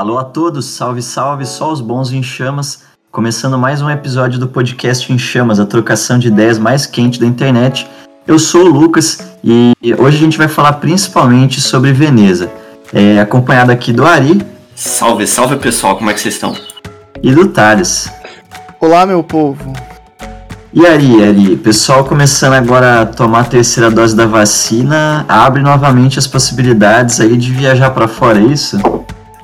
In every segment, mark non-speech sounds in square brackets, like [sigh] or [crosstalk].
Alô a todos, salve, salve, só os bons em chamas. Começando mais um episódio do podcast Em Chamas, a trocação de ideias mais quente da internet. Eu sou o Lucas e hoje a gente vai falar principalmente sobre Veneza. É, acompanhado aqui do Ari. Salve, salve pessoal, como é que vocês estão? E do Thales. Olá, meu povo. E Ari, Ari, pessoal começando agora a tomar a terceira dose da vacina, abre novamente as possibilidades aí de viajar para fora, é isso?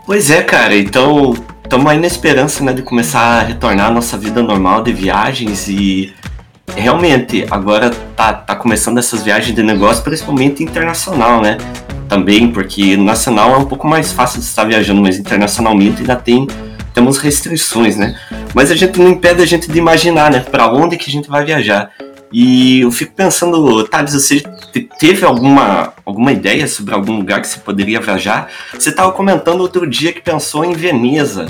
Pois é, cara, então estamos aí na esperança né, de começar a retornar à nossa vida normal de viagens e realmente agora tá, tá começando essas viagens de negócio, principalmente internacional, né? Também, porque nacional é um pouco mais fácil de estar viajando, mas internacionalmente ainda tem temos restrições, né? Mas a gente não impede a gente de imaginar, né? Para onde que a gente vai viajar. E eu fico pensando, Thales, você teve alguma, alguma ideia sobre algum lugar que você poderia viajar? Você estava comentando outro dia que pensou em Veneza.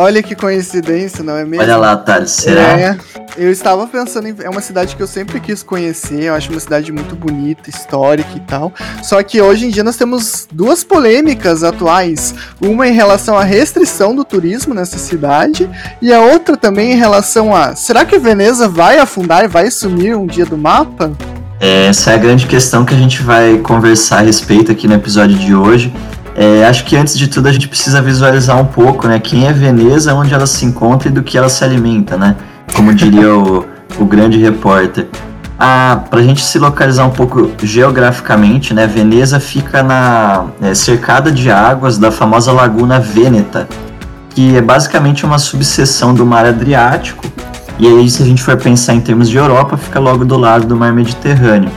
Olha que coincidência, não é mesmo? Olha lá, Thales, será? É, eu estava pensando em. É uma cidade que eu sempre quis conhecer, eu acho uma cidade muito bonita, histórica e tal. Só que hoje em dia nós temos duas polêmicas atuais. Uma em relação à restrição do turismo nessa cidade, e a outra também em relação a. Será que Veneza vai afundar e vai sumir um dia do mapa? Essa é a grande questão que a gente vai conversar a respeito aqui no episódio de hoje. É, acho que antes de tudo a gente precisa visualizar um pouco, né? Quem é Veneza, onde ela se encontra e do que ela se alimenta, né? Como diria o, o grande repórter. Ah, para a gente se localizar um pouco geograficamente, né? Veneza fica na é, cercada de águas da famosa Laguna Vêneta, que é basicamente uma subseção do Mar Adriático. E aí, se a gente for pensar em termos de Europa, fica logo do lado do Mar Mediterrâneo.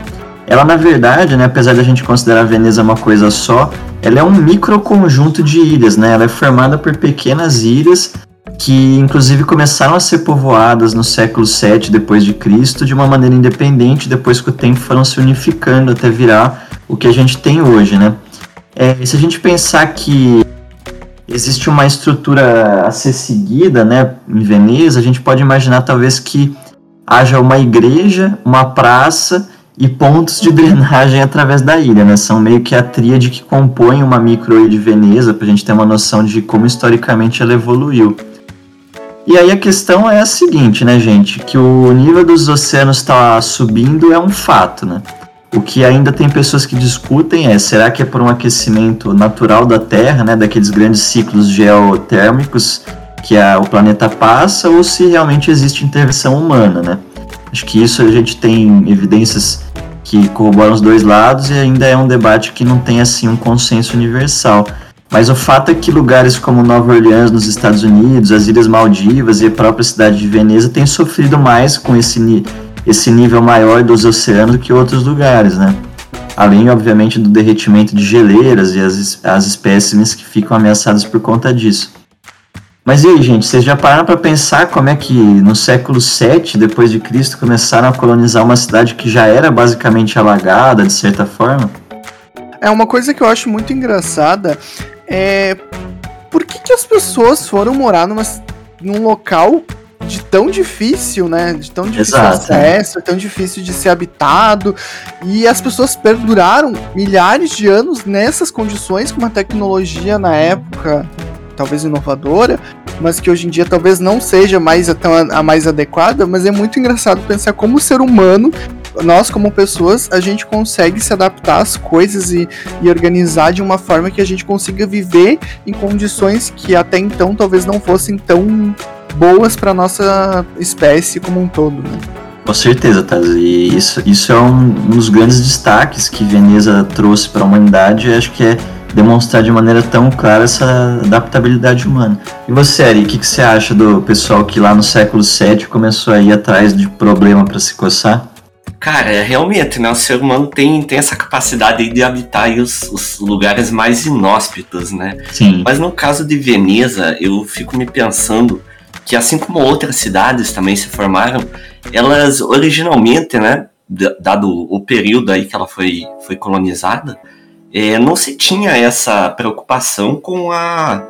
Ela, na verdade, né, apesar da gente considerar Veneza uma coisa só, ela é um microconjunto de ilhas, né? Ela é formada por pequenas ilhas que inclusive começaram a ser povoadas no século 7 depois de Cristo de uma maneira independente, depois que o tempo foram se unificando até virar o que a gente tem hoje, né? É, se a gente pensar que existe uma estrutura a ser seguida, né, em Veneza, a gente pode imaginar talvez que haja uma igreja, uma praça e pontos de drenagem através da ilha, né? São meio que a tríade que compõe uma microilha de Veneza, para a gente ter uma noção de como historicamente ela evoluiu. E aí a questão é a seguinte, né, gente? Que o nível dos oceanos está subindo é um fato, né? O que ainda tem pessoas que discutem é, será que é por um aquecimento natural da Terra, né, daqueles grandes ciclos geotérmicos que a, o planeta passa, ou se realmente existe intervenção humana, né? Acho que isso a gente tem evidências que corroboram os dois lados e ainda é um debate que não tem assim um consenso universal. Mas o fato é que lugares como Nova Orleans nos Estados Unidos, as Ilhas Maldivas e a própria cidade de Veneza têm sofrido mais com esse, esse nível maior dos oceanos do que outros lugares, né? Além, obviamente, do derretimento de geleiras e as, as espécimes que ficam ameaçadas por conta disso. Mas e aí, gente, vocês já pararam para pensar como é que no século 7 depois de Cristo começaram a colonizar uma cidade que já era basicamente alagada de certa forma? É uma coisa que eu acho muito engraçada é por que, que as pessoas foram morar numa, num local de tão difícil, né? De tão difícil Exato, acesso, tão difícil de ser habitado. E as pessoas perduraram milhares de anos nessas condições com uma tecnologia na época talvez inovadora, mas que hoje em dia talvez não seja mais a, a mais adequada, mas é muito engraçado pensar como o ser humano nós como pessoas a gente consegue se adaptar às coisas e, e, organizar de uma forma que a gente consiga viver em condições que até então talvez não fossem tão boas para nossa espécie como um todo, né? Com certeza, Taz. E isso, isso é um, um dos grandes destaques que Veneza trouxe para a humanidade. Acho que é demonstrar de maneira tão clara essa adaptabilidade humana. E você, Ari, o que, que você acha do pessoal que lá no século VII começou a ir atrás de problema para se coçar? Cara, é, realmente, né? O ser humano tem, tem essa capacidade de habitar os, os, lugares mais inóspitos, né? Sim. Mas no caso de Veneza, eu fico me pensando que assim como outras cidades também se formaram, elas originalmente, né? Dado o período aí que ela foi, foi colonizada, é, não se tinha essa preocupação com a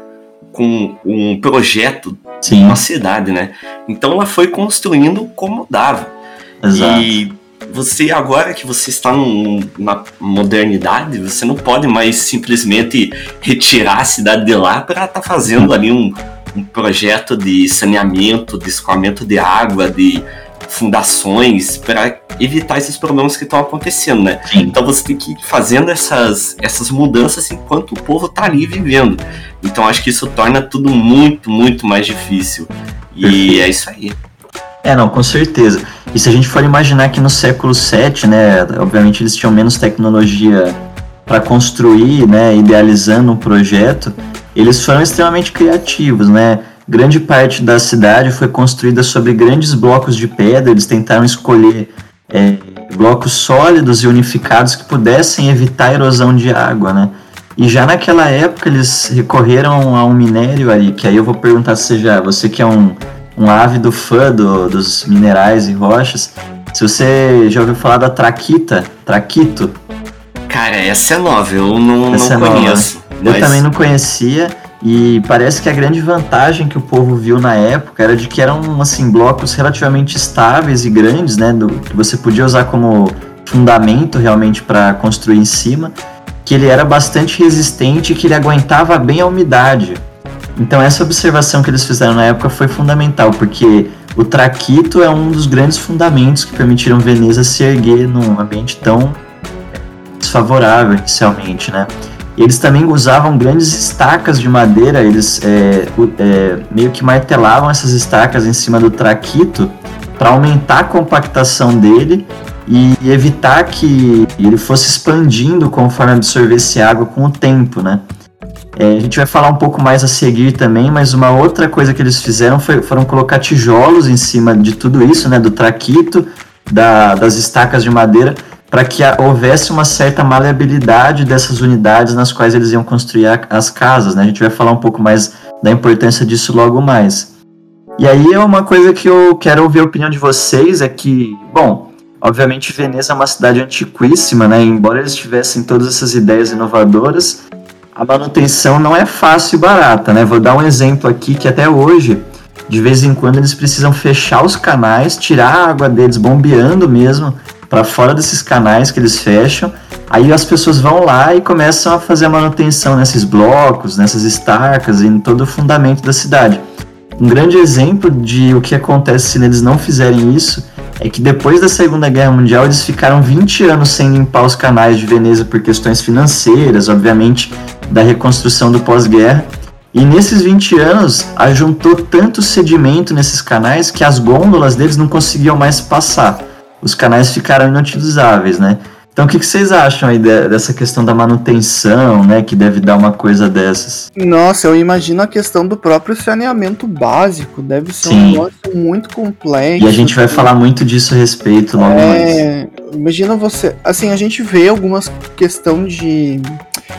com um projeto Sim. de uma cidade, né? Então ela foi construindo como dava. Exato. E você agora que você está num, na modernidade, você não pode mais simplesmente retirar a cidade de lá para estar tá fazendo ali um, um projeto de saneamento, de escoamento de água, de fundações para evitar esses problemas que estão acontecendo, né? Sim. Então você tem que ir fazendo essas, essas mudanças enquanto o povo está ali vivendo. Então acho que isso torna tudo muito, muito mais difícil. E Perfeito. é isso aí. É, não, com certeza. E se a gente for imaginar que no século VII, né, obviamente eles tinham menos tecnologia para construir, né, idealizando um projeto, eles foram extremamente criativos, né? Grande parte da cidade foi construída sobre grandes blocos de pedra, eles tentaram escolher é, blocos sólidos e unificados que pudessem evitar a erosão de água, né? E já naquela época eles recorreram a um minério ali, que aí eu vou perguntar se você já, você que é um um ávido fã do, dos minerais e rochas. Se você já ouviu falar da traquita, traquito. Cara, essa é nova, eu não, essa não é conheço. Mas... Eu também não conhecia e parece que a grande vantagem que o povo viu na época era de que eram assim blocos relativamente estáveis e grandes, né, do, que você podia usar como fundamento realmente para construir em cima, que ele era bastante resistente e que ele aguentava bem a umidade. Então essa observação que eles fizeram na época foi fundamental, porque o traquito é um dos grandes fundamentos que permitiram Veneza se erguer num ambiente tão desfavorável inicialmente, né? Eles também usavam grandes estacas de madeira, eles é, é, meio que martelavam essas estacas em cima do traquito para aumentar a compactação dele e evitar que ele fosse expandindo conforme absorvesse água com o tempo, né? É, a gente vai falar um pouco mais a seguir também, mas uma outra coisa que eles fizeram foi, foram colocar tijolos em cima de tudo isso, né, do traquito, da, das estacas de madeira, para que houvesse uma certa maleabilidade dessas unidades nas quais eles iam construir a, as casas. Né? A gente vai falar um pouco mais da importância disso logo mais. E aí é uma coisa que eu quero ouvir a opinião de vocês, é que, bom, obviamente Veneza é uma cidade antiquíssima, né? Embora eles tivessem todas essas ideias inovadoras, a manutenção não é fácil e barata, né? Vou dar um exemplo aqui que até hoje, de vez em quando, eles precisam fechar os canais, tirar a água deles bombeando mesmo para fora desses canais que eles fecham. Aí as pessoas vão lá e começam a fazer a manutenção nesses blocos, nessas estacas em todo o fundamento da cidade. Um grande exemplo de o que acontece se eles não fizerem isso é que depois da Segunda Guerra Mundial eles ficaram 20 anos sem limpar os canais de Veneza por questões financeiras, obviamente, da reconstrução do pós-guerra. E nesses 20 anos, ajuntou tanto sedimento nesses canais que as gôndolas deles não conseguiam mais passar. Os canais ficaram inutilizáveis, né? Então, o que, que, vocês acham aí de, dessa questão da manutenção, né, que deve dar uma coisa dessas? Nossa, eu imagino a questão do próprio saneamento básico, deve ser Sim. um negócio muito complexo. E a gente vai falar muito disso a respeito logo é, mais. Imagina você, assim, a gente vê algumas questão de,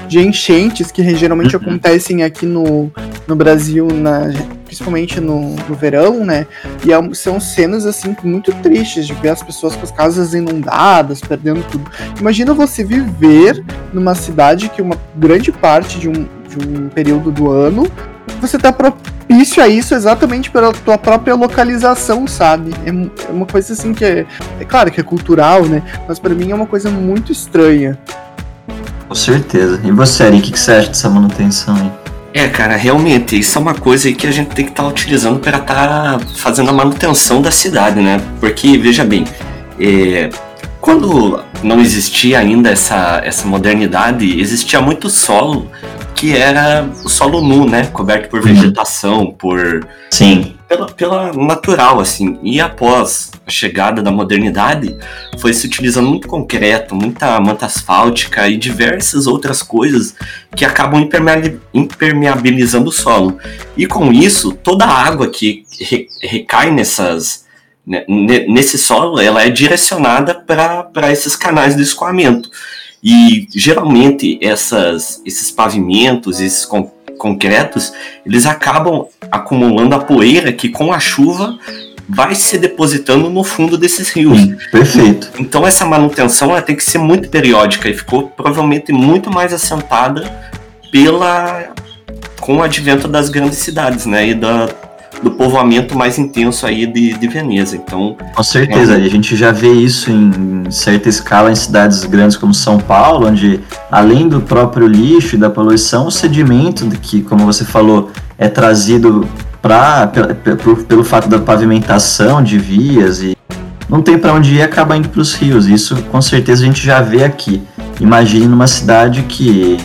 de enchentes que geralmente uhum. acontecem aqui no, no Brasil, na, principalmente no, no verão, né? E é, são cenas assim muito tristes de ver as pessoas com as casas inundadas, perdendo tudo. Imagina você viver numa cidade que uma grande parte de um, de um período do ano você tá propício a isso exatamente pela tua própria localização, sabe? É, é uma coisa assim que é, é claro que é cultural, né? Mas para mim é uma coisa muito estranha. Com certeza. E você, Ari, o que você acha dessa manutenção aí? É, cara, realmente, isso é uma coisa que a gente tem que estar tá utilizando para estar tá fazendo a manutenção da cidade, né? Porque, veja bem, é, quando não existia ainda essa, essa modernidade, existia muito solo que era o solo nu, né? Coberto por uhum. vegetação, por. Sim. Pela, pela natural, assim. E após a chegada da modernidade, foi se utilizando muito concreto, muita manta asfáltica e diversas outras coisas que acabam impermeabilizando o solo. E com isso, toda a água que recai nessas, né, nesse solo, ela é direcionada para esses canais de escoamento. E geralmente essas, esses pavimentos, esses con concretos, eles acabam acumulando a poeira que com a chuva vai se depositando no fundo desses rios. Perfeito. Então essa manutenção ela tem que ser muito periódica e ficou provavelmente muito mais assentada pela com o advento das grandes cidades, né, e da, do povoamento mais intenso aí de, de Veneza. Então, com certeza, é... a gente já vê isso em certa escala em cidades grandes como São Paulo, onde além do próprio lixo e da poluição, o sedimento que, como você falou, é trazido pra, pelo, pelo fato da pavimentação de vias e não tem para onde ir acaba indo para os rios. Isso com certeza a gente já vê aqui. Imagine numa cidade que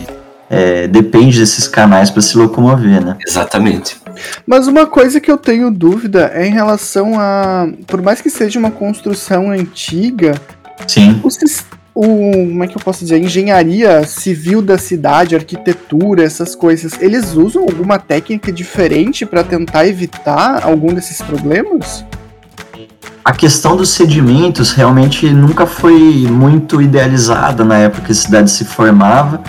é, depende desses canais para se locomover, né? Exatamente. Mas uma coisa que eu tenho dúvida é em relação a. Por mais que seja uma construção antiga. Sim. O, o, como é que eu posso dizer? A engenharia civil da cidade, arquitetura, essas coisas, eles usam alguma técnica diferente para tentar evitar algum desses problemas? A questão dos sedimentos realmente nunca foi muito idealizada na época que a cidade se formava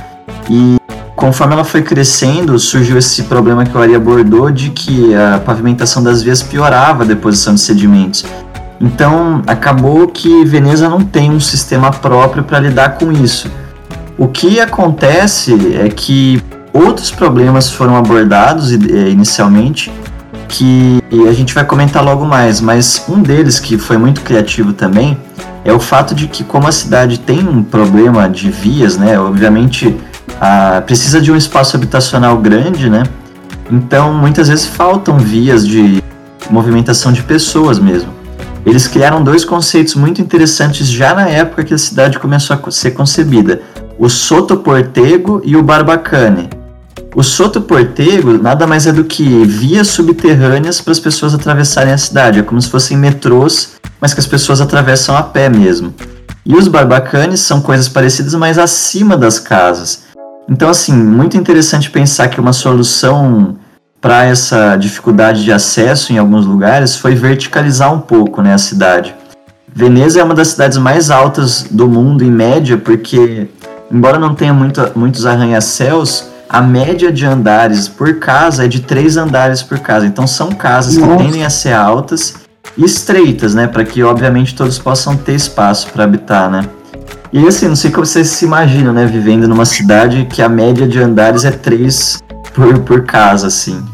e conforme ela foi crescendo, surgiu esse problema que o Ari abordou de que a pavimentação das vias piorava a deposição de sedimentos. Então, acabou que Veneza não tem um sistema próprio para lidar com isso. O que acontece é que outros problemas foram abordados eh, inicialmente, que a gente vai comentar logo mais, mas um deles que foi muito criativo também é o fato de que como a cidade tem um problema de vias, né, obviamente a, precisa de um espaço habitacional grande, né? Então, muitas vezes faltam vias de movimentação de pessoas mesmo. Eles criaram dois conceitos muito interessantes já na época que a cidade começou a ser concebida: o sotoportego e o barbacane. O sotoportego nada mais é do que vias subterrâneas para as pessoas atravessarem a cidade. É como se fossem metrôs, mas que as pessoas atravessam a pé mesmo. E os barbacanes são coisas parecidas, mas acima das casas. Então, assim, muito interessante pensar que uma solução para essa dificuldade de acesso em alguns lugares foi verticalizar um pouco né, a cidade. Veneza é uma das cidades mais altas do mundo, em média, porque, embora não tenha muito, muitos arranha-céus, a média de andares por casa é de três andares por casa. Então, são casas Nossa. que tendem a ser altas e estreitas, né, para que, obviamente, todos possam ter espaço para habitar, né. E assim, não sei como vocês se imaginam, né? Vivendo numa cidade que a média de andares é três por, por casa, assim.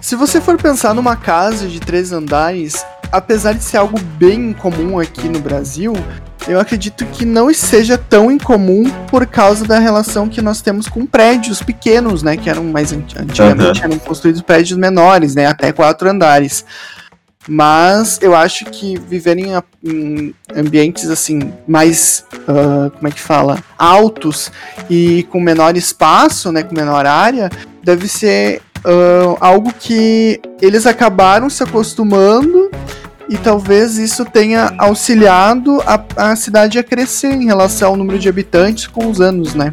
Se você for pensar numa casa de três andares, apesar de ser algo bem incomum aqui no Brasil, eu acredito que não seja tão incomum por causa da relação que nós temos com prédios pequenos, né? Que eram mais antigamente uhum. eram construídos prédios menores, né? Até quatro andares. Mas eu acho que viver em, em ambientes assim mais, uh, como é que fala, altos e com menor espaço, né, com menor área, deve ser uh, algo que eles acabaram se acostumando e talvez isso tenha auxiliado a, a cidade a crescer em relação ao número de habitantes com os anos, né?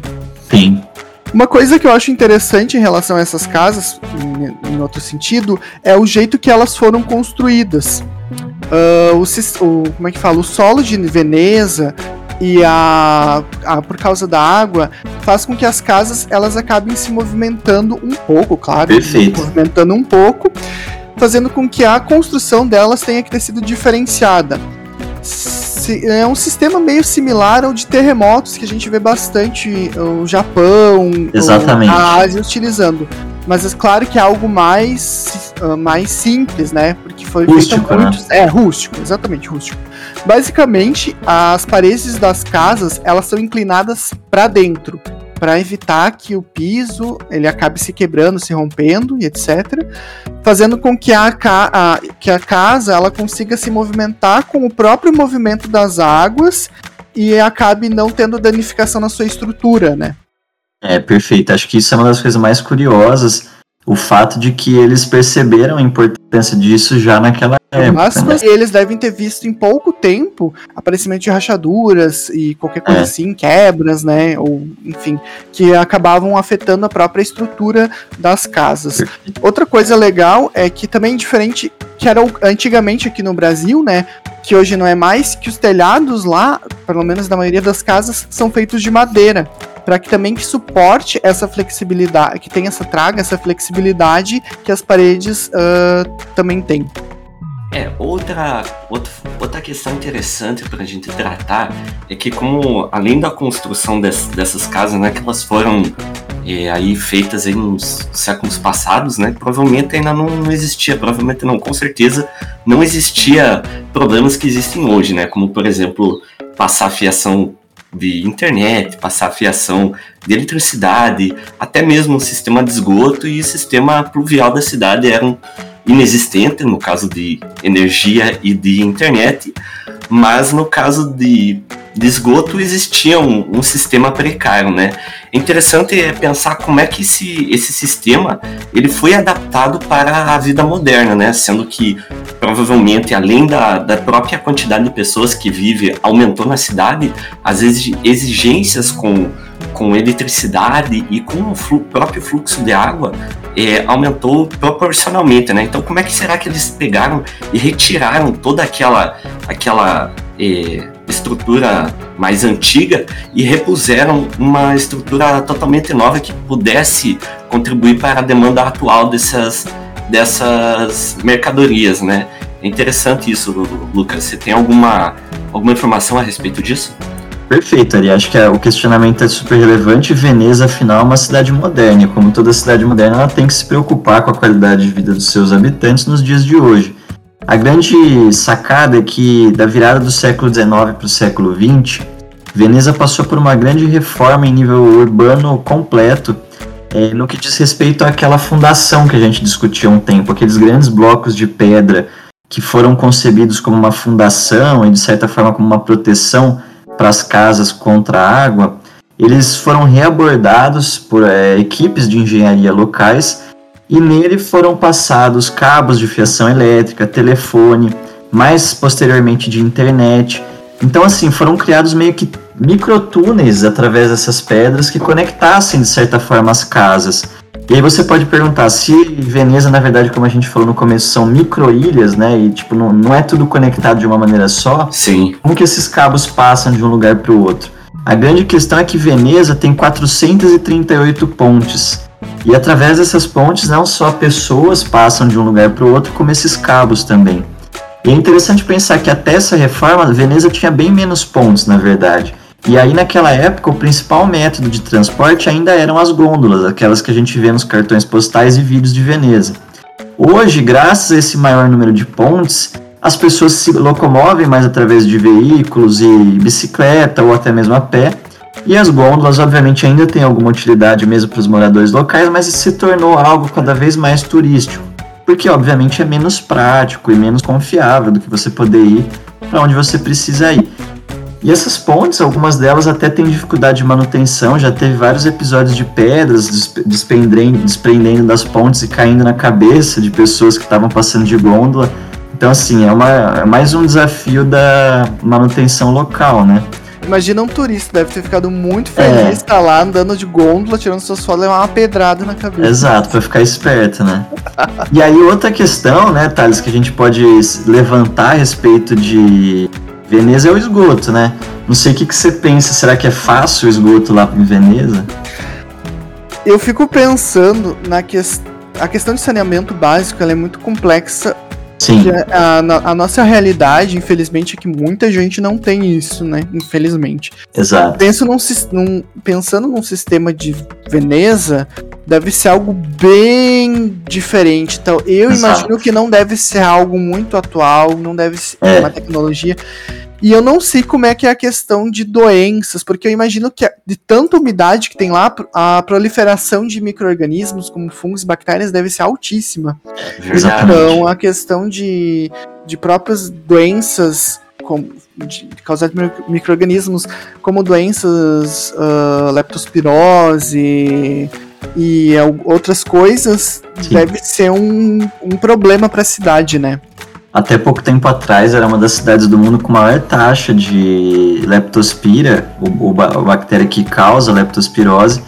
Sim. Uma coisa que eu acho interessante em relação a essas casas, em, em outro sentido, é o jeito que elas foram construídas. Uh, o, o, como é que fala? O solo de Veneza e a, a, por causa da água faz com que as casas elas acabem se movimentando um pouco, claro, Perfeito. movimentando um pouco, fazendo com que a construção delas tenha que ter sido diferenciada é um sistema meio similar ao de terremotos que a gente vê bastante o Japão, Exatamente. a Ásia utilizando. Mas é claro que é algo mais, uh, mais simples, né? Porque foi rústico, muitos... Né? É, rústico, exatamente, rústico. Basicamente, as paredes das casas, elas são inclinadas para dentro para evitar que o piso ele acabe se quebrando, se rompendo e etc, fazendo com que a, a, que a casa ela consiga se movimentar com o próprio movimento das águas e acabe não tendo danificação na sua estrutura, né? É, perfeito. Acho que isso é uma das coisas mais curiosas o fato de que eles perceberam a importância disso já naquela época. Mas né? eles devem ter visto em pouco tempo aparecimento de rachaduras e qualquer coisa é. assim, quebras, né? Ou enfim, que acabavam afetando a própria estrutura das casas. Perfeito. Outra coisa legal é que também diferente que era antigamente aqui no Brasil, né? Que hoje não é mais, que os telhados lá, pelo menos na maioria das casas, são feitos de madeira para que também que suporte essa flexibilidade, que tenha essa traga, essa flexibilidade que as paredes uh, também têm. É, outra, outra, outra questão interessante para a gente tratar é que como, além da construção des, dessas casas, né, que elas foram é, aí feitas em nos séculos passados, né? Provavelmente ainda não, não, existia, provavelmente não, com certeza não existia problemas que existem hoje, né? Como por exemplo passar fiação de internet, passar fiação de eletricidade, até mesmo o sistema de esgoto e o sistema pluvial da cidade eram inexistentes no caso de energia e de internet, mas no caso de de esgoto existia um, um, sistema precário, né? Interessante é pensar como é que esse, esse sistema ele foi adaptado para a vida moderna, né? Sendo que provavelmente além da, da própria quantidade de pessoas que vive aumentou na cidade, as exigências com com eletricidade e com o flu próprio fluxo de água é, aumentou proporcionalmente, né? Então como é que será que eles pegaram e retiraram toda aquela aquela é, estrutura mais antiga e repuseram uma estrutura totalmente nova que pudesse contribuir para a demanda atual dessas, dessas mercadorias, né? É interessante isso, Lucas. Você tem alguma, alguma informação a respeito disso? Perfeito, Ari. Acho que é, o questionamento é super relevante. Veneza, afinal, é uma cidade moderna. Como toda cidade moderna, ela tem que se preocupar com a qualidade de vida dos seus habitantes nos dias de hoje. A grande sacada é que, da virada do século XIX para o século XX, Veneza passou por uma grande reforma em nível urbano completo é, no que diz respeito àquela fundação que a gente discutia há um tempo, aqueles grandes blocos de pedra que foram concebidos como uma fundação e, de certa forma, como uma proteção para as casas contra a água, eles foram reabordados por é, equipes de engenharia locais e nele foram passados cabos de fiação elétrica, telefone, mais posteriormente de internet. Então, assim, foram criados meio que microtúneis através dessas pedras que conectassem, de certa forma, as casas. E aí você pode perguntar se Veneza, na verdade, como a gente falou no começo, são microilhas, né? E tipo, não, não é tudo conectado de uma maneira só. Sim. Como que esses cabos passam de um lugar para o outro? A grande questão é que Veneza tem 438 pontes. E através dessas pontes, não só pessoas passam de um lugar para o outro, como esses cabos também. E é interessante pensar que até essa reforma, Veneza tinha bem menos pontes, na verdade. E aí, naquela época, o principal método de transporte ainda eram as gôndolas, aquelas que a gente vê nos cartões postais e vídeos de Veneza. Hoje, graças a esse maior número de pontes, as pessoas se locomovem mais através de veículos e bicicleta ou até mesmo a pé, e as gôndolas, obviamente, ainda têm alguma utilidade mesmo para os moradores locais, mas se tornou algo cada vez mais turístico, porque, obviamente, é menos prático e menos confiável do que você poder ir para onde você precisa ir. E essas pontes, algumas delas até têm dificuldade de manutenção, já teve vários episódios de pedras desprendendo, das pontes e caindo na cabeça de pessoas que estavam passando de gôndola. Então, assim, é, uma, é mais um desafio da manutenção local, né? Imagina um turista, deve ter ficado muito feliz, é. tá lá andando de gôndola, tirando suas fotos e levar uma pedrada na cabeça. Exato, pra ficar esperto, né? e aí outra questão, né, Thales, que a gente pode levantar a respeito de Veneza é o esgoto, né? Não sei o que, que você pensa, será que é fácil o esgoto lá em Veneza? Eu fico pensando na questão. A questão de saneamento básico ela é muito complexa Sim. A, a, nossa realidade, infelizmente, é que muita gente não tem isso, né? Infelizmente. Exato. Penso num, num, pensando num sistema de Veneza, deve ser algo bem diferente. Então, eu Exato. imagino que não deve ser algo muito atual, não deve ser é. uma tecnologia. E eu não sei como é que é a questão de doenças, porque eu imagino que de tanta umidade que tem lá, a proliferação de micro-organismos, como fungos e bactérias, deve ser altíssima. Exatamente. Então, a questão de, de próprias doenças com, de, causadas por micro-organismos, como doenças uh, leptospirose e outras coisas, Sim. deve ser um, um problema para a cidade, né? Até pouco tempo atrás era uma das cidades do mundo com maior taxa de leptospira, o, o, a bactéria que causa leptospirose.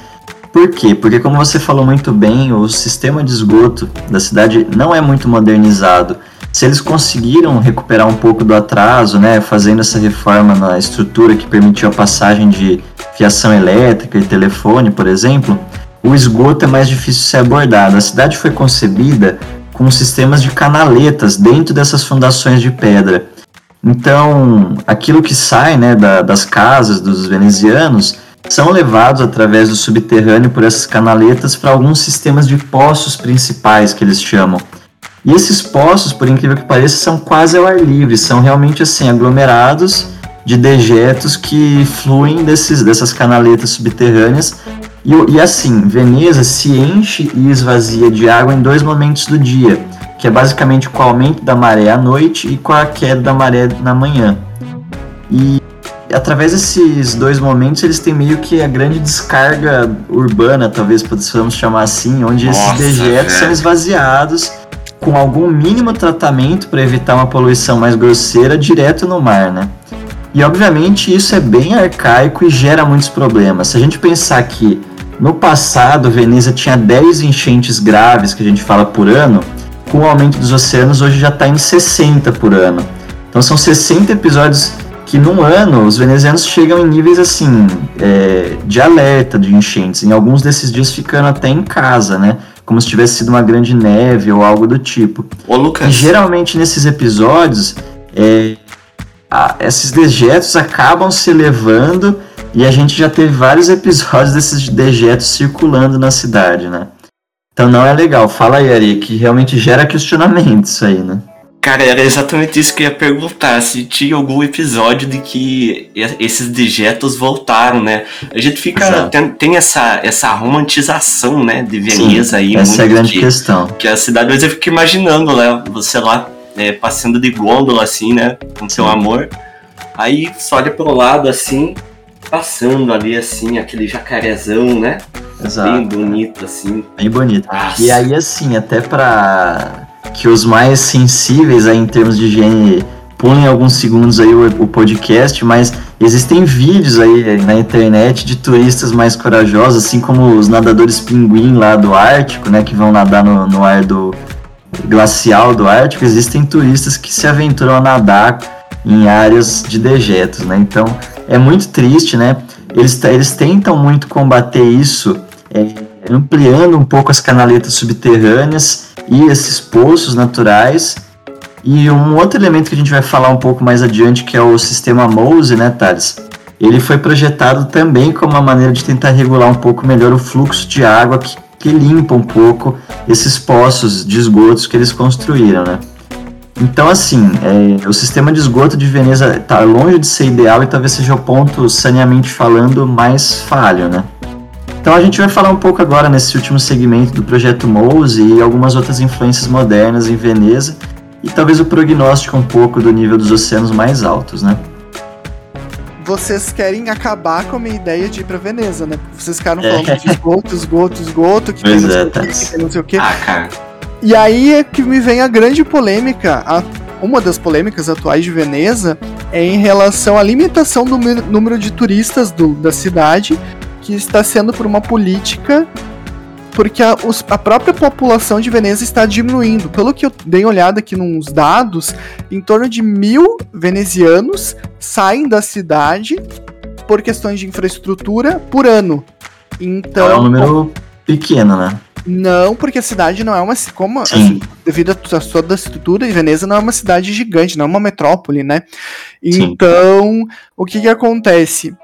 Por quê? Porque, como você falou muito bem, o sistema de esgoto da cidade não é muito modernizado. Se eles conseguiram recuperar um pouco do atraso, né, fazendo essa reforma na estrutura que permitiu a passagem de fiação elétrica e telefone, por exemplo, o esgoto é mais difícil de ser abordado. A cidade foi concebida com sistemas de canaletas dentro dessas fundações de pedra. Então, aquilo que sai né, da, das casas dos venezianos são levados através do subterrâneo por essas canaletas para alguns sistemas de poços principais que eles chamam. E esses poços, por incrível que pareça, são quase ao ar livre, são realmente assim aglomerados de dejetos que fluem desses, dessas canaletas subterrâneas. E, e assim, Veneza se enche e esvazia de água em dois momentos do dia, que é basicamente com o aumento da maré à noite e com a queda da maré na manhã. E através desses dois momentos eles têm meio que a grande descarga urbana, talvez possamos chamar assim, onde Nossa, esses dejetos são esvaziados com algum mínimo tratamento para evitar uma poluição mais grosseira direto no mar, né? E obviamente isso é bem arcaico e gera muitos problemas. Se a gente pensar que no passado Veneza tinha 10 enchentes graves que a gente fala por ano, com o aumento dos oceanos hoje já está em 60 por ano. Então são 60 episódios que num ano os venezianos chegam em níveis assim é, de alerta de enchentes, em alguns desses dias ficando até em casa, né? Como se tivesse sido uma grande neve ou algo do tipo. Ô, Lucas. E geralmente nesses episódios é, a, esses dejetos acabam se levando e a gente já teve vários episódios desses dejetos circulando na cidade, né? Então não é legal. Fala aí, Ari, que realmente gera questionamento isso aí, né? Cara, era exatamente isso que eu ia perguntar, se tinha algum episódio de que esses dejetos voltaram, né? A gente fica. Tem, tem, essa, essa romantização, né, de Veneza Sim, aí. Essa é a grande que, questão. Que a cidade, mas eu fico imaginando, né? Você lá é, passando de gôndola, assim, né? Com seu amor. Aí você olha pro lado, assim, passando ali, assim, aquele jacarezão, né? Exato. Bem bonito, assim. Bem bonito. Nossa. E aí, assim, até pra que os mais sensíveis aí em termos de higiene pulem alguns segundos aí o, o, podcast, mas existem vídeos aí na internet de turistas mais corajosos, assim como os nadadores pinguim lá do Ártico, né, que vão nadar no, no ar do, glacial do Ártico, existem turistas que se aventuram a nadar em áreas de dejetos, né? Então é muito triste, né? Eles, eles tentam muito combater isso, é, ampliando um pouco as canaletas subterrâneas e esses poços naturais. E um outro elemento que a gente vai falar um pouco mais adiante, que é o sistema Mose, né, Thales? Ele foi projetado também como uma maneira de tentar regular um pouco melhor o fluxo de água que que limpa um pouco esses poços de esgotos que eles construíram, né? Então, assim, é, o sistema de esgoto de Veneza está longe de ser ideal e talvez seja o ponto, saneamente falando, mais falho, né? Então a gente vai falar um pouco agora nesse último segmento do projeto Mose e algumas outras influências modernas em Veneza e talvez o prognóstico um pouco do nível dos oceanos mais altos, né? vocês querem acabar com a minha ideia de ir pra Veneza, né? Vocês ficaram falando é. de esgoto, esgoto, esgoto, que pois tem, é, tá. que tem não sei o quê. Ah, cara. E aí é que me vem a grande polêmica, a, uma das polêmicas atuais de Veneza é em relação à limitação do número de turistas do, da cidade, que está sendo por uma política porque a, os, a, própria população de Veneza está diminuindo. Pelo que eu dei olhada aqui nos dados, em torno de mil venezianos saem da cidade por questões de infraestrutura por ano. Então. É um número pequeno, né? Não, porque a cidade não é uma. Como, assim, devido a toda a estrutura, Veneza não é uma cidade gigante, não é uma metrópole, né? Então, Sim. o que, que acontece?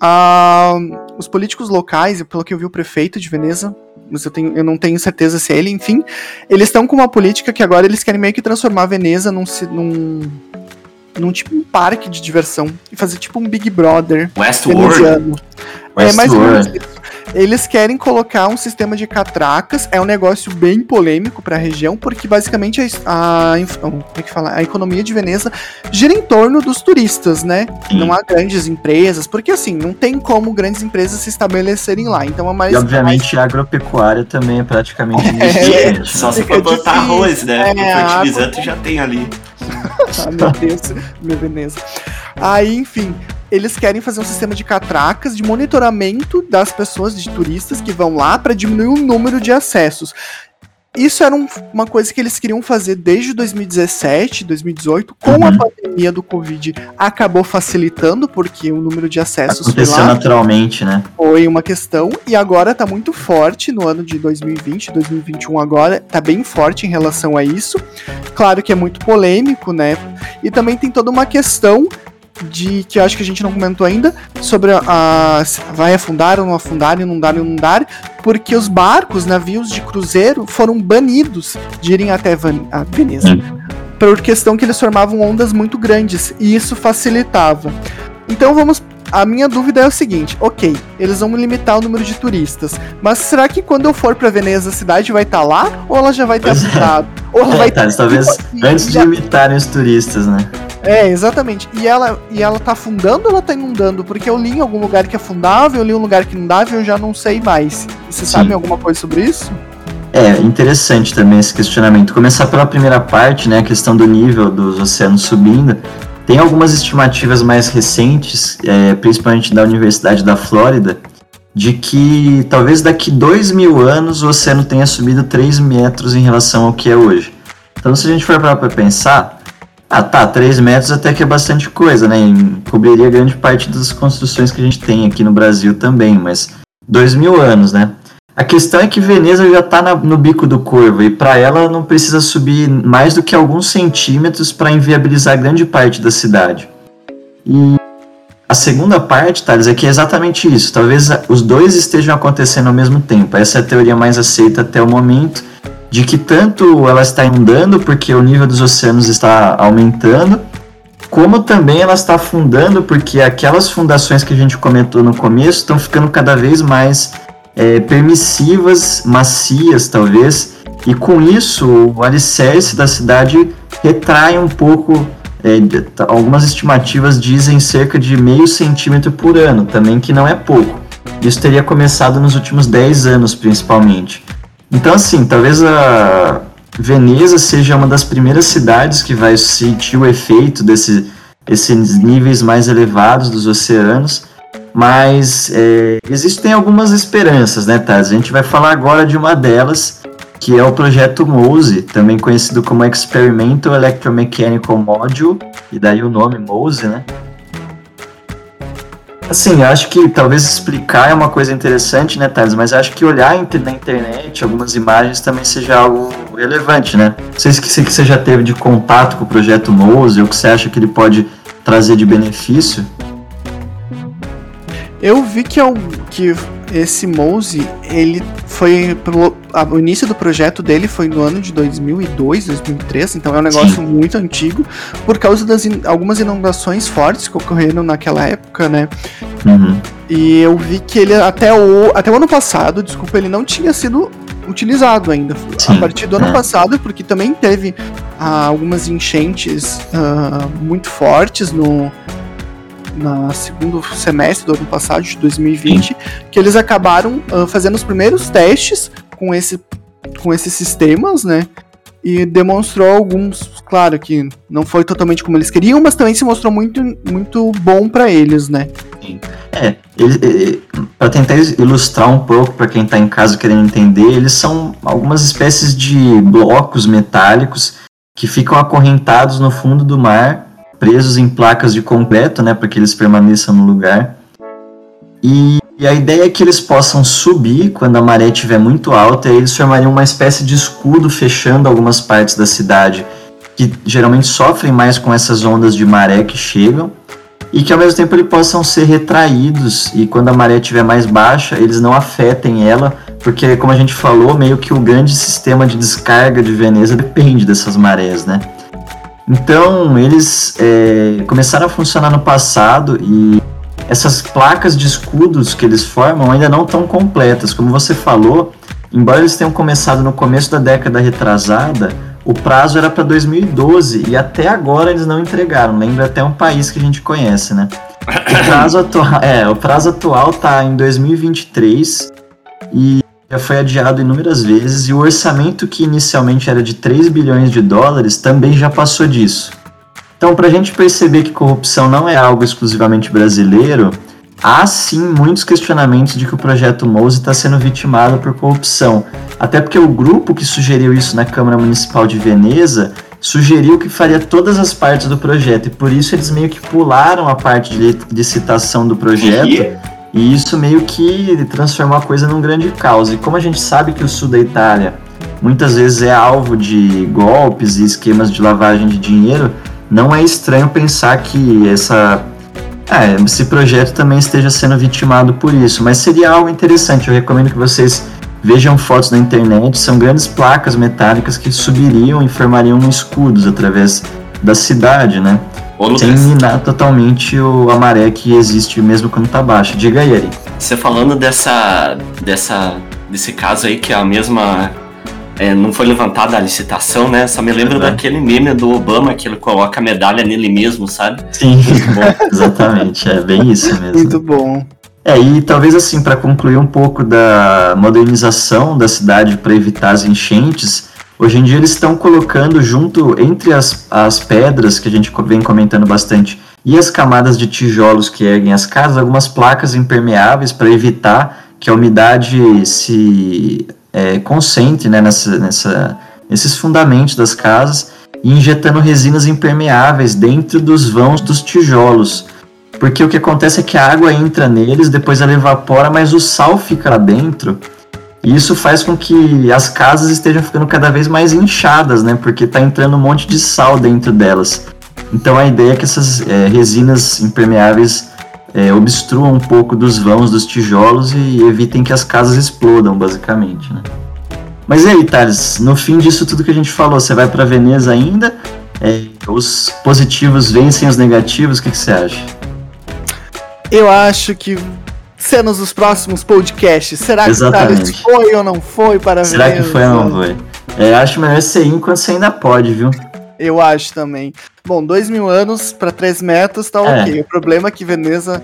Ah, os políticos locais, pelo que eu vi o prefeito de Veneza, mas eu, tenho, eu não tenho certeza se é ele, enfim. Eles estão com uma política que agora eles querem meio que transformar Veneza num, num, num tipo um parque de diversão e fazer tipo um Big Brother. Westworld. É mais ou menos. Eles querem colocar um sistema de catracas, é um negócio bem polêmico para a região, porque basicamente a, a, como é que fala? a economia de Veneza gira em torno dos turistas, né? Sim. Não há grandes empresas, porque assim, não tem como grandes empresas se estabelecerem lá. Então, a mais, e obviamente a agropecuária também é praticamente [laughs] é, é, Só se for plantar arroz, né? É, o fertilizante já tem ali. [laughs] ah, meu Deus, meu Veneza. Aí, enfim, eles querem fazer um sistema de catracas de monitoramento das pessoas, de turistas que vão lá para diminuir o número de acessos. Isso era um, uma coisa que eles queriam fazer desde 2017, 2018, com uhum. a pandemia do Covid acabou facilitando, porque o número de acessos Aconteceu lá, naturalmente, né? Foi uma questão, e agora tá muito forte no ano de 2020, 2021 agora, tá bem forte em relação a isso. Claro que é muito polêmico, né? E também tem toda uma questão de que eu acho que a gente não comentou ainda sobre a, a vai afundar ou não afundar, inundar ou inundar, porque os barcos, navios de cruzeiro foram banidos de irem até Van, a Veneza. Hum. Por questão que eles formavam ondas muito grandes e isso facilitava. Então vamos a minha dúvida é o seguinte: ok, eles vão limitar o número de turistas, mas será que quando eu for para Veneza a cidade vai estar tá lá ou ela já vai ter pois afundado? É. Ou ela é, vai tá, talvez tipo, antes de limitarem os turistas, né? É, exatamente. E ela, e ela tá afundando ou ela tá inundando? Porque eu li em algum lugar que afundava, eu li um lugar que inundava e eu já não sei mais. Você sabe alguma coisa sobre isso? É, interessante também esse questionamento. Começar pela primeira parte, né, a questão do nível dos oceanos subindo. Tem algumas estimativas mais recentes, é, principalmente da Universidade da Flórida, de que talvez daqui dois mil anos o oceano tenha subido 3 metros em relação ao que é hoje. Então, se a gente for para pensar, ah tá, 3 metros até que é bastante coisa, né? cobriria grande parte das construções que a gente tem aqui no Brasil também, mas dois mil anos, né? A questão é que Veneza já está no bico do corvo e para ela não precisa subir mais do que alguns centímetros para inviabilizar grande parte da cidade. E a segunda parte, Thales, é que é exatamente isso. Talvez os dois estejam acontecendo ao mesmo tempo. Essa é a teoria mais aceita até o momento, de que tanto ela está inundando porque o nível dos oceanos está aumentando, como também ela está afundando porque aquelas fundações que a gente comentou no começo estão ficando cada vez mais é, permissivas, macias talvez, e com isso o alicerce da cidade retrai um pouco. É, algumas estimativas dizem cerca de meio centímetro por ano, também que não é pouco. Isso teria começado nos últimos 10 anos, principalmente. Então, assim, talvez a Veneza seja uma das primeiras cidades que vai sentir o efeito desse, desses níveis mais elevados dos oceanos mas é, existem algumas esperanças, né, Taz? A gente vai falar agora de uma delas, que é o projeto MOSE, também conhecido como Experimental Electromechanical Module, e daí o nome MOSE, né? Assim, acho que talvez explicar é uma coisa interessante, né, Thales? Mas acho que olhar na internet algumas imagens também seja algo relevante, né? Não sei se você já teve de contato com o projeto MOSE, ou o que você acha que ele pode trazer de benefício. Eu vi que, é um, que esse Mose, ele foi. Pro, a, o início do projeto dele foi no ano de 2002, 2003, então é um negócio Sim. muito antigo, por causa das in, algumas inundações fortes que ocorreram naquela época, né? Uhum. E eu vi que ele até o, até o ano passado, desculpa, ele não tinha sido utilizado ainda. Sim. A partir do ano é. passado, porque também teve ah, algumas enchentes ah, muito fortes no, na segundo semestre do ano passado, de 2020, Sim. que eles acabaram uh, fazendo os primeiros testes com, esse, com esses sistemas, né? E demonstrou alguns, claro que não foi totalmente como eles queriam, mas também se mostrou muito, muito bom para eles, né? É, para tentar ilustrar um pouco para quem está em casa querendo entender, eles são algumas espécies de blocos metálicos que ficam acorrentados no fundo do mar presos em placas de concreto, né, para que eles permaneçam no lugar. E, e, a ideia é que eles possam subir quando a maré estiver muito alta, e eles formariam uma espécie de escudo fechando algumas partes da cidade que geralmente sofrem mais com essas ondas de maré que chegam e que ao mesmo tempo eles possam ser retraídos e quando a maré estiver mais baixa eles não afetem ela porque como a gente falou meio que o grande sistema de descarga de Veneza depende dessas marés, né? Então, eles é, começaram a funcionar no passado e essas placas de escudos que eles formam ainda não estão completas. Como você falou, embora eles tenham começado no começo da década retrasada, o prazo era para 2012 e até agora eles não entregaram. Lembra até um país que a gente conhece, né? O prazo [coughs] atual, é, o prazo atual tá em 2023 e já foi adiado inúmeras vezes e o orçamento que inicialmente era de 3 bilhões de dólares também já passou disso. Então, para a gente perceber que corrupção não é algo exclusivamente brasileiro, há sim muitos questionamentos de que o projeto Mose está sendo vitimado por corrupção. Até porque o grupo que sugeriu isso na Câmara Municipal de Veneza sugeriu que faria todas as partes do projeto e por isso eles meio que pularam a parte de licitação do projeto e isso meio que transformou a coisa num grande caos. E como a gente sabe que o sul da Itália muitas vezes é alvo de golpes e esquemas de lavagem de dinheiro, não é estranho pensar que essa é, esse projeto também esteja sendo vitimado por isso, mas seria algo interessante. Eu recomendo que vocês vejam fotos na internet. São grandes placas metálicas que subiriam e formariam escudos através da cidade, né? Sem minar totalmente o, a maré que existe mesmo quando tá baixa. Diga aí, Ari. Você falando dessa, dessa, desse caso aí que é a mesma é, não foi levantada a licitação, né? Só me lembro uhum. daquele meme do Obama que ele coloca a medalha nele mesmo, sabe? Sim, [laughs] exatamente, é bem isso mesmo. Muito bom. É, e talvez assim, para concluir um pouco da modernização da cidade para evitar as enchentes, hoje em dia eles estão colocando junto entre as, as pedras, que a gente vem comentando bastante, e as camadas de tijolos que erguem as casas, algumas placas impermeáveis para evitar que a umidade se é, concentre né, nessa, nessa, nesses fundamentos das casas e injetando resinas impermeáveis dentro dos vãos dos tijolos. Porque o que acontece é que a água entra neles, depois ela evapora, mas o sal fica lá dentro. E isso faz com que as casas estejam ficando cada vez mais inchadas, né? Porque está entrando um monte de sal dentro delas. Então a ideia é que essas é, resinas impermeáveis é, obstruam um pouco dos vãos dos tijolos e evitem que as casas explodam, basicamente, né? Mas e aí, Thales, no fim disso tudo que a gente falou, você vai para Veneza ainda? É, os positivos vencem os negativos, o que, que você acha? Eu acho que cenas dos próximos podcasts, será Exatamente. que Thales foi ou não foi para será Veneza? Será que foi ou não foi? É, acho melhor você ir enquanto você ainda pode, viu? Eu acho também. Bom, 2 mil anos para 3 metros tá é. ok. O problema é que Veneza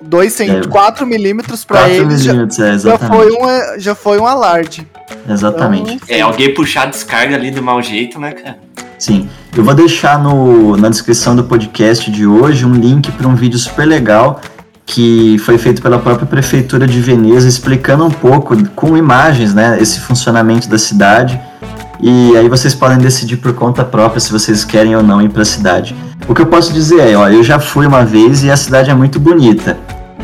2 cent... é. 4 milímetros para eles já, é, já, foi um, já foi um alarde. Exatamente. Então, é, alguém puxar a descarga ali do mau jeito, né, cara? Sim. Eu vou deixar no, na descrição do podcast de hoje um link para um vídeo super legal que foi feito pela própria prefeitura de Veneza explicando um pouco com imagens, né, esse funcionamento da cidade e aí vocês podem decidir por conta própria se vocês querem ou não ir para a cidade. O que eu posso dizer é, ó, eu já fui uma vez e a cidade é muito bonita,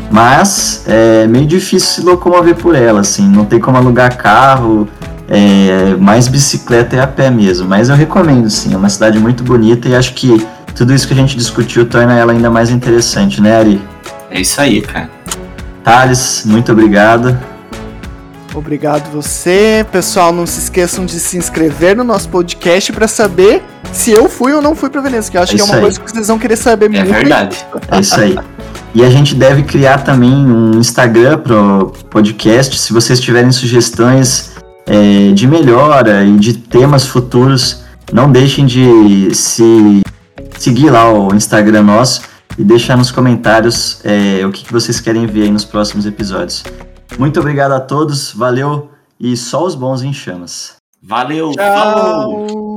mas é meio difícil se locomover por ela, assim, não tem como alugar carro, é, mais bicicleta e a pé mesmo. Mas eu recomendo, sim, é uma cidade muito bonita e acho que tudo isso que a gente discutiu torna ela ainda mais interessante, né, Ari? É isso aí, cara. Thales, muito obrigado. Obrigado você. Pessoal, não se esqueçam de se inscrever no nosso podcast para saber se eu fui ou não fui para Veneza, que eu acho é que é uma aí. coisa que vocês vão querer saber é muito. É verdade. [laughs] É isso aí. E a gente deve criar também um Instagram pro podcast. Se vocês tiverem sugestões é, de melhora e de temas futuros, não deixem de se seguir lá o Instagram nosso e deixar nos comentários é, o que, que vocês querem ver aí nos próximos episódios. Muito obrigado a todos, valeu e só os bons em chamas. Valeu, Tchau. falou!